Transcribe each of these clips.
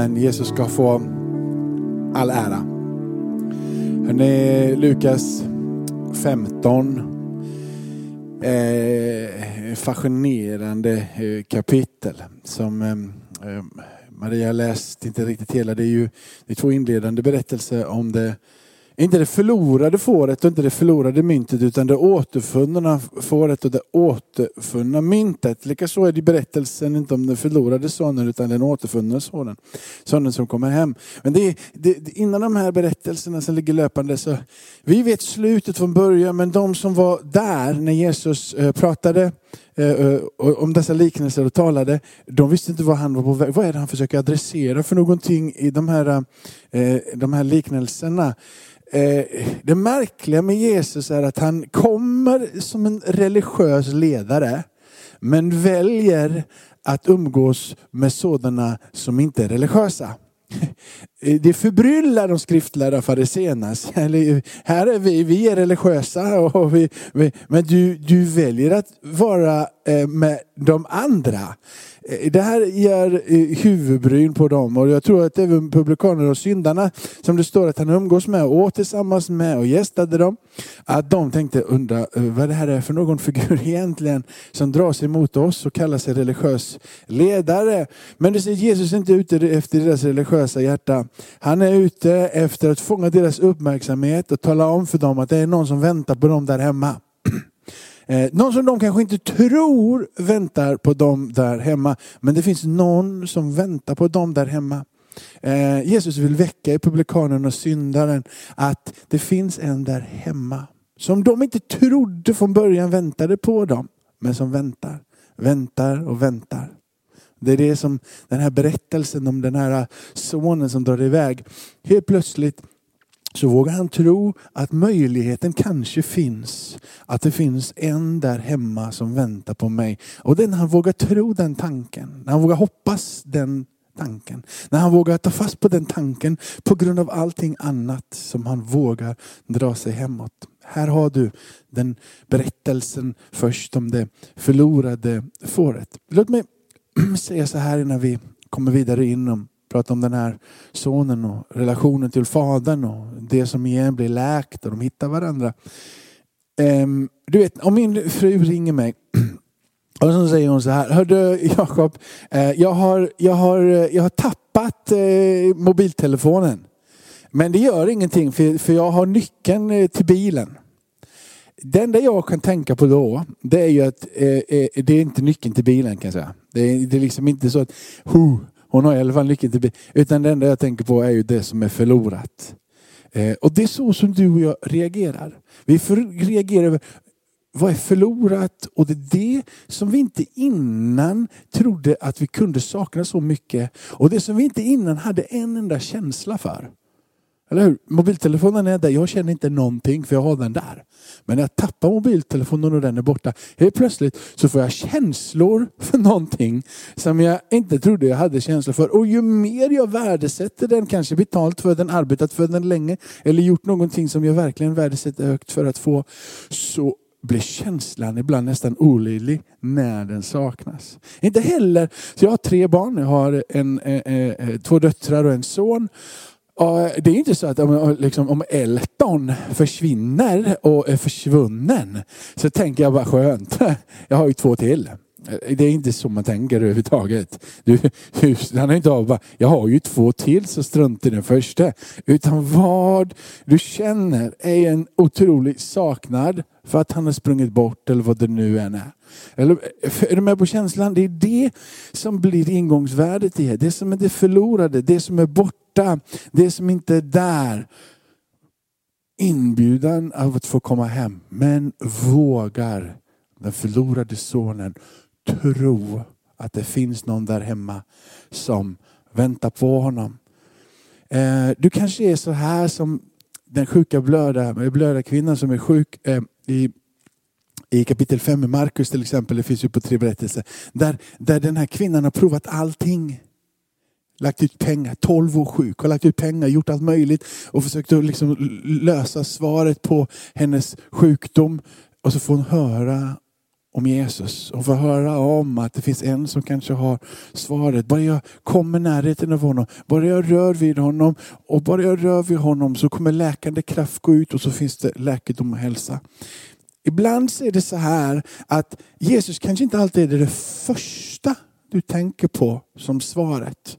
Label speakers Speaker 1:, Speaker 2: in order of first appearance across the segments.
Speaker 1: Amen. Jesus ska få all ära. Hörrni, Lukas 15. Eh, fascinerande eh, kapitel som eh, eh Maria läst inte riktigt hela. Det är ju det är två inledande berättelser om det inte det förlorade fåret och inte det förlorade myntet utan det återfunna fåret och det återfunna myntet. Likaså är det berättelsen inte om den förlorade sonen utan den återfunna sonen. Sonen som kommer hem. Men det, det, innan de här berättelserna som ligger löpande så vi vet slutet från början men de som var där när Jesus eh, pratade Eh, eh, om dessa liknelser och talade, de visste inte vad han var på väg. Vad är det han försöker adressera för någonting i de här, eh, de här liknelserna? Eh, det märkliga med Jesus är att han kommer som en religiös ledare, men väljer att umgås med sådana som inte är religiösa. Eh, det förbryllar de skriftlärda fariséerna. Här är vi, vi är religiösa, och vi, vi, men du, du väljer att vara eh, med de andra. Eh, det här ger huvudbryn på dem och jag tror att även publikaner och syndarna som det står att han umgås med och åt tillsammans med och gästade dem. Att de tänkte undra vad det här är för någon figur egentligen som drar sig mot oss och kallar sig religiös ledare. Men det ser Jesus inte ute efter deras religiösa hjärta. Han är ute efter att fånga deras uppmärksamhet och tala om för dem att det är någon som väntar på dem där hemma. Eh, någon som de kanske inte tror väntar på dem där hemma. Men det finns någon som väntar på dem där hemma. Eh, Jesus vill väcka i publikanen och syndaren att det finns en där hemma. Som de inte trodde från början väntade på dem. Men som väntar, väntar och väntar. Det är det som den här berättelsen om den här sonen som drar iväg. Helt plötsligt så vågar han tro att möjligheten kanske finns. Att det finns en där hemma som väntar på mig. Och när han vågar tro den tanken, när han vågar hoppas den tanken. När han vågar ta fast på den tanken på grund av allting annat som han vågar dra sig hemåt. Här har du den berättelsen först om det förlorade fåret. Låt mig säga så här innan vi kommer vidare in och pratar om den här sonen och relationen till fadern och det som igen blir läkt och de hittar varandra. Ehm, du vet, om min fru ringer mig och så säger hon så här, hördu Jakob, eh, jag, har, jag, har, eh, jag har tappat eh, mobiltelefonen. Men det gör ingenting för, för jag har nyckeln till bilen. Det enda jag kan tänka på då, det är ju att eh, eh, det är inte nyckeln till bilen kan jag säga. Det är, det är liksom inte så att, huh, hon har i alla fall nyckeln till bilen. Utan det enda jag tänker på är ju det som är förlorat. Eh, och det är så som du och jag reagerar. Vi reagerar över vad är förlorat? Och det är det som vi inte innan trodde att vi kunde sakna så mycket. Och det som vi inte innan hade en enda känsla för. Eller hur? Mobiltelefonen är där, jag känner inte någonting för jag har den där. Men när jag tappar mobiltelefonen och den är borta, helt plötsligt så får jag känslor för någonting som jag inte trodde jag hade känslor för. Och ju mer jag värdesätter den, kanske betalt för den, arbetat för den länge, eller gjort någonting som jag verkligen värdesätter högt för att få, så blir känslan ibland nästan olidlig när den saknas. Inte heller, så jag har tre barn, jag har en, eh, eh, eh två döttrar och en son. Och det är inte så att om, liksom, om Elton försvinner och är försvunnen så tänker jag bara skönt, jag har ju två till. Eh, det är inte så man tänker överhuvudtaget. Du, han är inte av bara, jag har ju två till så strunt i den första. Utan vad du känner är en otrolig saknad för att han har sprungit bort eller vad det nu än är. Eller, är du med på känslan? Det är det som blir ingångsvärdet i det. Det som är det förlorade, det som är borta, det som inte är där. Inbjudan av att få komma hem. Men vågar den förlorade sonen tro att det finns någon där hemma som väntar på honom. Eh, du kanske är så här som den sjuka blöda, blöda kvinnan som är sjuk eh, i i kapitel 5 i Markus till exempel, det finns ju på tre berättelser, där, där den här kvinnan har provat allting. Lagt ut pengar, 12 år sjuk, har lagt ut pengar, gjort allt möjligt och försökt att liksom lösa svaret på hennes sjukdom. Och så får hon höra om Jesus och få höra om att det finns en som kanske har svaret. Bara jag kommer närheten av honom, bara jag rör vid honom och bara jag rör vid honom så kommer läkande kraft gå ut och så finns det läkedom och hälsa. Ibland så är det så här att Jesus kanske inte alltid är det första du tänker på som svaret.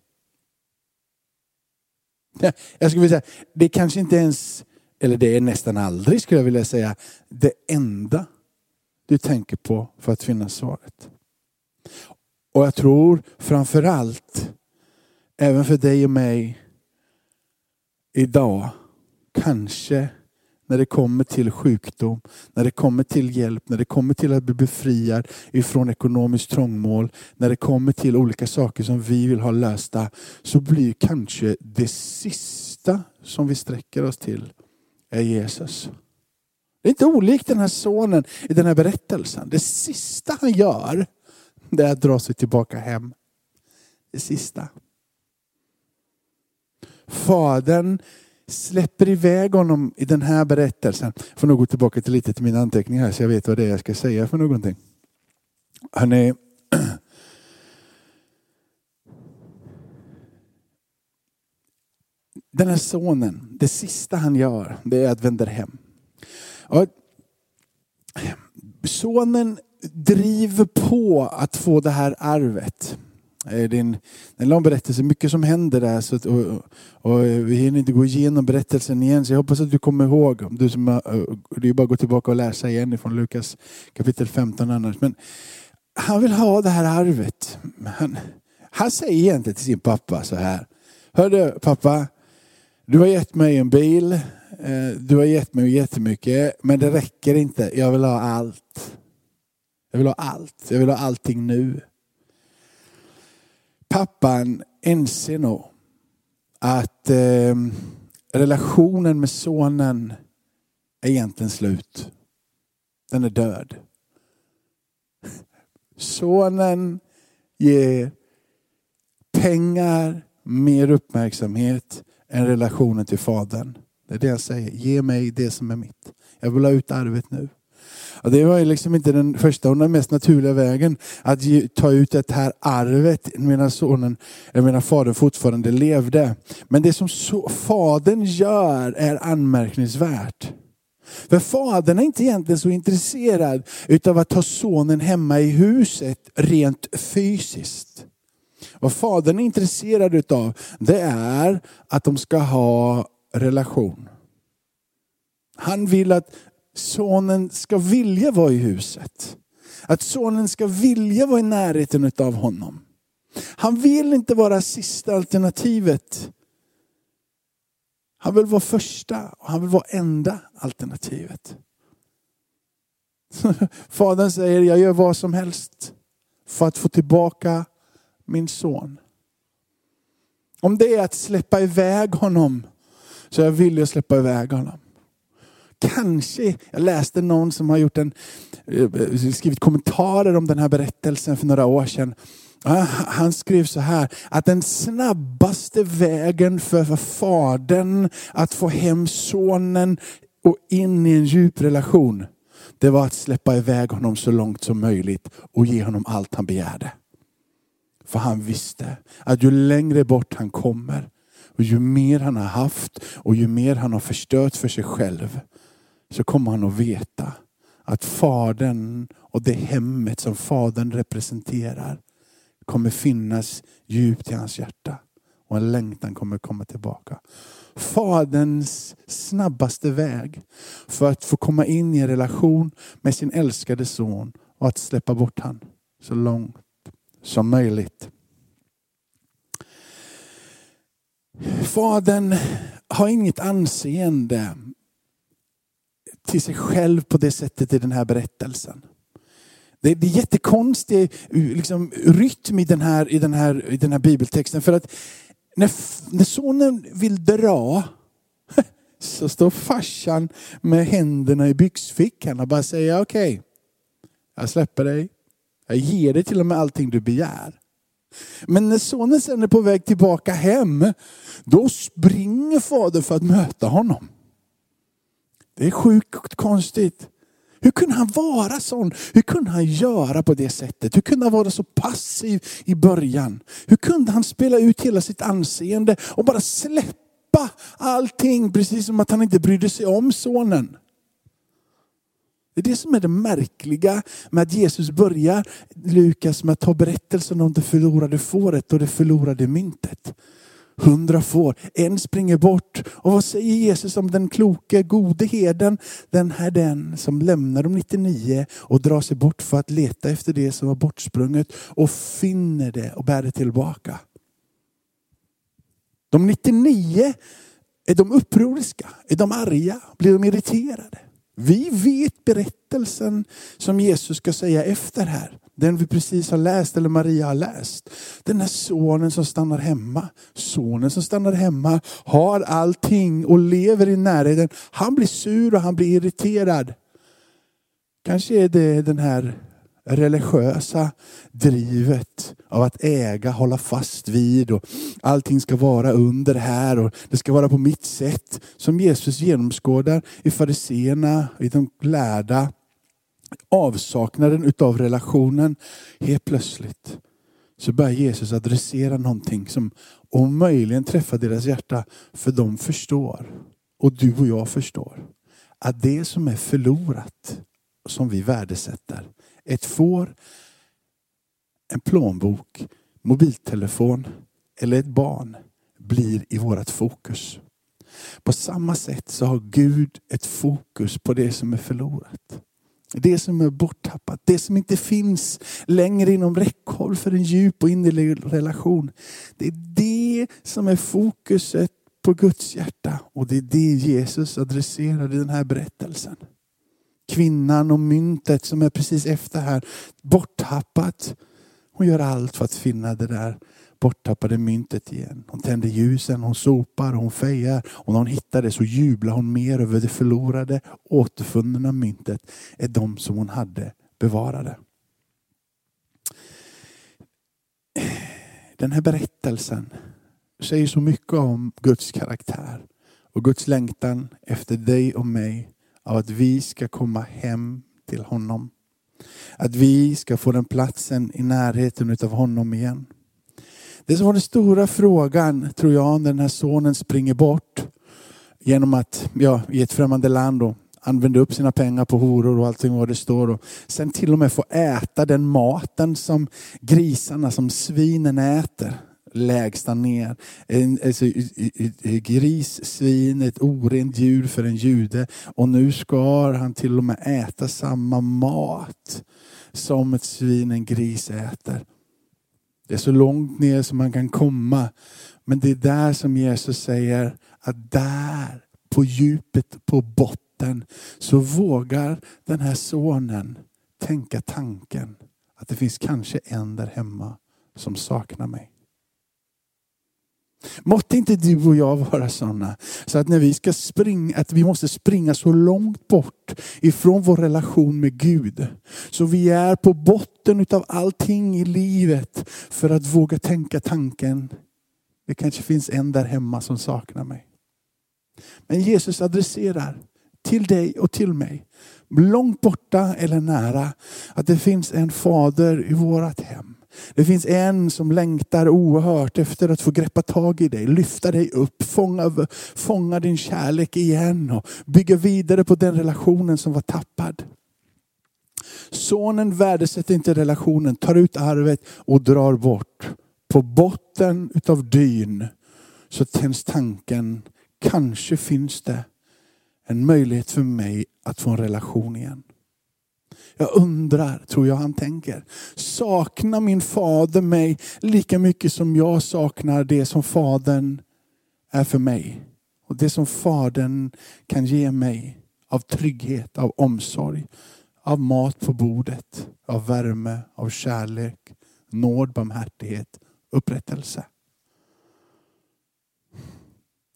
Speaker 1: Jag skulle vilja säga, det är kanske inte ens, eller det är nästan aldrig skulle jag vilja säga, det enda du tänker på för att finna svaret. Och jag tror framför allt, även för dig och mig idag, kanske när det kommer till sjukdom, när det kommer till hjälp, när det kommer till att bli befriad ifrån ekonomiskt trångmål, när det kommer till olika saker som vi vill ha lösta, så blir kanske det sista som vi sträcker oss till är Jesus. Det är inte olikt den här sonen i den här berättelsen. Det sista han gör, det är att dra sig tillbaka hem. Det sista. Fadern släpper iväg honom i den här berättelsen. Jag får nog gå tillbaka till lite till mina anteckningar här så jag vet vad det är jag ska säga för någonting. Hörrni. Den här sonen, det sista han gör, det är att vända hem. Ja. sonen driver på att få det här arvet. Det är en, en lång berättelse, mycket som händer där. Så att, och, och, vi hinner inte gå igenom berättelsen igen, så jag hoppas att du kommer ihåg. Du som, det är bara att gå tillbaka och läsa igen från Lukas kapitel 15 annars. Men han vill ha det här arvet. Han, han säger egentligen till sin pappa så här. Hörde pappa, du har gett mig en bil, Eh, du har gett mig jättemycket, men det räcker inte. Jag vill ha allt. Jag vill ha allt. Jag vill ha allting nu pappan inser nog att eh, relationen med sonen är egentligen slut. Den är död. Sonen ger pengar mer uppmärksamhet än relationen till fadern. Det är det han säger. Ge mig det som är mitt. Jag vill ha ut arvet nu. Och det var ju liksom inte den första och den mest naturliga vägen att ge, ta ut det här arvet medan sonen, jag fadern fortfarande levde. Men det som så, fadern gör är anmärkningsvärt. För fadern är inte egentligen så intresserad utav att ha sonen hemma i huset rent fysiskt. Vad fadern är intresserad utav det är att de ska ha relation. Han vill att sonen ska vilja vara i huset. Att sonen ska vilja vara i närheten av honom. Han vill inte vara sista alternativet. Han vill vara första och han vill vara enda alternativet. Fadern säger, jag gör vad som helst för att få tillbaka min son. Om det är att släppa iväg honom, så är jag villig att släppa iväg honom kanske, jag läste någon som har gjort en, eh, skrivit kommentarer om den här berättelsen för några år sedan. Han skrev så här, att den snabbaste vägen för fadern att få hem sonen och in i en djup relation, det var att släppa iväg honom så långt som möjligt och ge honom allt han begärde. För han visste att ju längre bort han kommer och ju mer han har haft och ju mer han har förstört för sig själv, så kommer han att veta att fadern och det hemmet som fadern representerar kommer finnas djupt i hans hjärta. Och en längtan kommer komma tillbaka. Faderns snabbaste väg för att få komma in i en relation med sin älskade son och att släppa bort han så långt som möjligt. Fadern har inget anseende till sig själv på det sättet i den här berättelsen. Det, det är jättekonstig liksom, rytm i den, här, i, den här, i den här bibeltexten. För att när, när sonen vill dra så står farsan med händerna i byxfickan och bara säger okej, okay, jag släpper dig. Jag ger dig till och med allting du begär. Men när sonen sen är på väg tillbaka hem, då springer fadern för att möta honom. Det är sjukt konstigt. Hur kunde han vara sån? Hur kunde han göra på det sättet? Hur kunde han vara så passiv i början? Hur kunde han spela ut hela sitt anseende och bara släppa allting precis som att han inte brydde sig om sonen? Det är det som är det märkliga med att Jesus börjar Lukas med att ta berättelsen om det förlorade fåret och det förlorade myntet. Hundra får, en springer bort. Och vad säger Jesus om den kloke, gode heden? Den här den som lämnar de 99 och drar sig bort för att leta efter det som var bortsprunget och finner det och bär det tillbaka. De 99, är de upproriska? Är de arga? Blir de irriterade? Vi vet berättelsen som Jesus ska säga efter här. Den vi precis har läst, eller Maria har läst. Den här sonen som stannar hemma. Sonen som stannar hemma har allting och lever i närheten. Han blir sur och han blir irriterad. Kanske är det den här religiösa drivet av att äga, hålla fast vid och allting ska vara under här och det ska vara på mitt sätt. Som Jesus genomskådar i fariseerna, i de lärda. Avsaknaden utav relationen. Helt plötsligt så börjar Jesus adressera någonting som om möjligen träffar deras hjärta. För de förstår, och du och jag förstår, att det som är förlorat, som vi värdesätter, ett får, en plånbok, mobiltelefon eller ett barn blir i vårt fokus. På samma sätt så har Gud ett fokus på det som är förlorat. Det som är borttappat, det som inte finns längre inom räckhåll för en djup och innerlig relation. Det är det som är fokuset på Guds hjärta och det är det Jesus adresserar i den här berättelsen kvinnan och myntet som är precis efter här. Borttappat. Hon gör allt för att finna det där borttappade myntet igen. Hon tänder ljusen, hon sopar, hon fejar. Och när hon hittar det så jublar hon mer över det förlorade, återfunna myntet än de som hon hade bevarade. Den här berättelsen säger så mycket om Guds karaktär och Guds längtan efter dig och mig av att vi ska komma hem till honom. Att vi ska få den platsen i närheten av honom igen. Det som var den stora frågan, tror jag, när den här sonen springer bort genom att, ja, i ett främmande land och använda upp sina pengar på horor och allting vad det står. Och sen till och med få äta den maten som grisarna, som svinen äter lägsta ner. En, alltså, gris, svin, ett orent djur för en jude. Och nu ska han till och med äta samma mat som ett svin, en gris äter. Det är så långt ner som man kan komma. Men det är där som Jesus säger att där på djupet, på botten, så vågar den här sonen tänka tanken att det finns kanske en där hemma som saknar mig. Måtte inte du och jag vara sådana. Så att när vi ska springa, att vi måste springa så långt bort ifrån vår relation med Gud. Så vi är på botten av allting i livet för att våga tänka tanken, det kanske finns en där hemma som saknar mig. Men Jesus adresserar till dig och till mig, långt borta eller nära, att det finns en fader i vårt hem det finns en som längtar oerhört efter att få greppa tag i dig, lyfta dig upp, fånga, fånga din kärlek igen och bygga vidare på den relationen som var tappad. Sonen värdesätter inte relationen, tar ut arvet och drar bort. På botten utav dyn så tänds tanken, kanske finns det en möjlighet för mig att få en relation igen. Jag undrar, tror jag han tänker, saknar min fader mig lika mycket som jag saknar det som fadern är för mig? Och det som fadern kan ge mig av trygghet, av omsorg, av mat på bordet, av värme, av kärlek, nåd, barmhärtighet, upprättelse.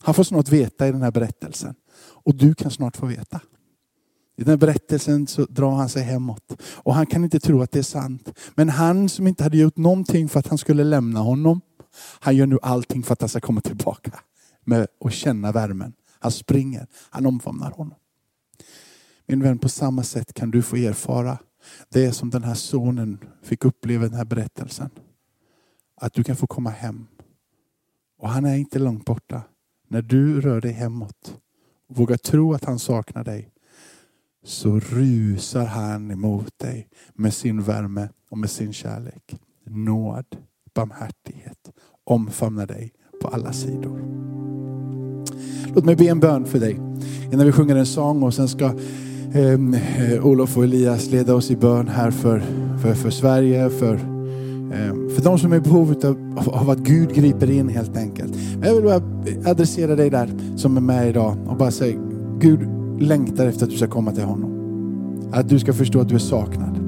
Speaker 1: Han får snart veta i den här berättelsen. Och du kan snart få veta. I den här berättelsen så drar han sig hemåt. Och han kan inte tro att det är sant. Men han som inte hade gjort någonting för att han skulle lämna honom. Han gör nu allting för att han ska komma tillbaka. Med och känna värmen. Han springer, han omfamnar honom. Min vän, på samma sätt kan du få erfara det som den här sonen fick uppleva i den här berättelsen. Att du kan få komma hem. Och han är inte långt borta. När du rör dig hemåt vågar tro att han saknar dig så rusar han emot dig med sin värme och med sin kärlek. Nåd, barmhärtighet omfamnar dig på alla sidor. Låt mig be en bön för dig innan vi sjunger en sång och sen ska ehm, eh, Olof och Elias leda oss i bön här för, för, för Sverige, för, eh, för de som är i behov av, av att Gud griper in helt enkelt. Men jag vill bara adressera dig där som är med idag och bara säga Gud längtar efter att du ska komma till honom. Att du ska förstå att du är saknad.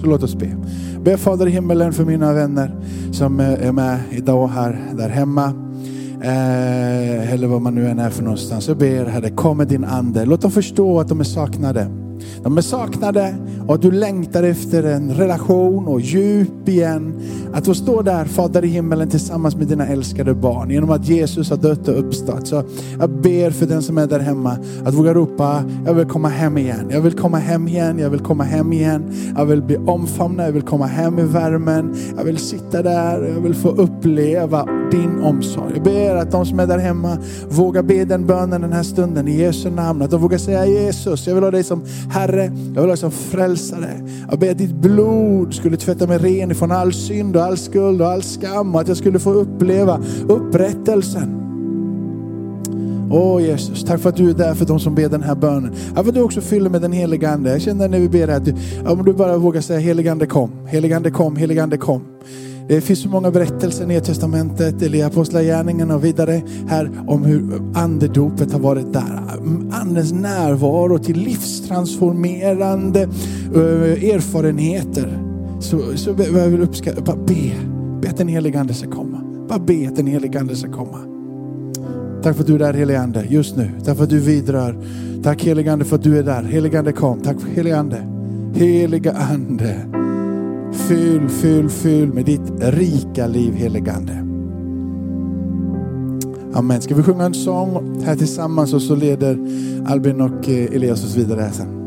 Speaker 1: Så låt oss be. Be Fader i himmelen för mina vänner som eh, är med idag här där hemma eh, eller vad man nu än är för någonstans. Jag ber Herre, kom med din ande. Låt dem förstå att de är saknade. De är saknade och att du längtar efter en relation och djup igen. Att få stå där, Fader i himmelen, tillsammans med dina älskade barn. Genom att Jesus har dött och uppstått. Så jag ber för den som är där hemma att våga ropa, jag vill komma hem igen. Jag vill komma hem igen, jag vill komma hem igen. Jag vill bli omfamnad, jag vill komma hem i värmen. Jag vill sitta där, jag vill få uppleva din omsorg. Jag ber att de som är där hemma vågar be den bönen den här stunden i Jesu namn. Att de vågar säga Jesus, jag vill ha dig som Herre, jag vill ha dig som frälsare. Jag ber att ditt blod skulle tvätta mig ren ifrån all synd och all skuld och all skam. Och att jag skulle få uppleva upprättelsen. Åh Jesus, tack för att du är där för de som ber den här bönen. Tack för att du också fyller med den helige Ande. Jag känner när vi ber att du, om du bara vågar säga heligande kom, heligande kom, heligande kom. Det finns så många berättelser i Nya Testamentet, eller i Apostlagärningarna och vidare här om hur andedopet har varit där. Andens närvaro till livstransformerande eh, erfarenheter. Så, så jag vill uppskatta, bara be, be att den helige Ande ska komma. Bara be att den helige Ande ska komma. Tack för att du är där helige Ande just nu. Tack för att du vidrör. Tack helige Ande för att du är där. Helige Ande kom. Tack för helige Ande. Heliga Ande. Fyll, fyll, fyll med ditt rika liv heligande. Amen. Ska vi sjunga en sång här tillsammans och så leder Albin och eh, Elias oss vidare sen.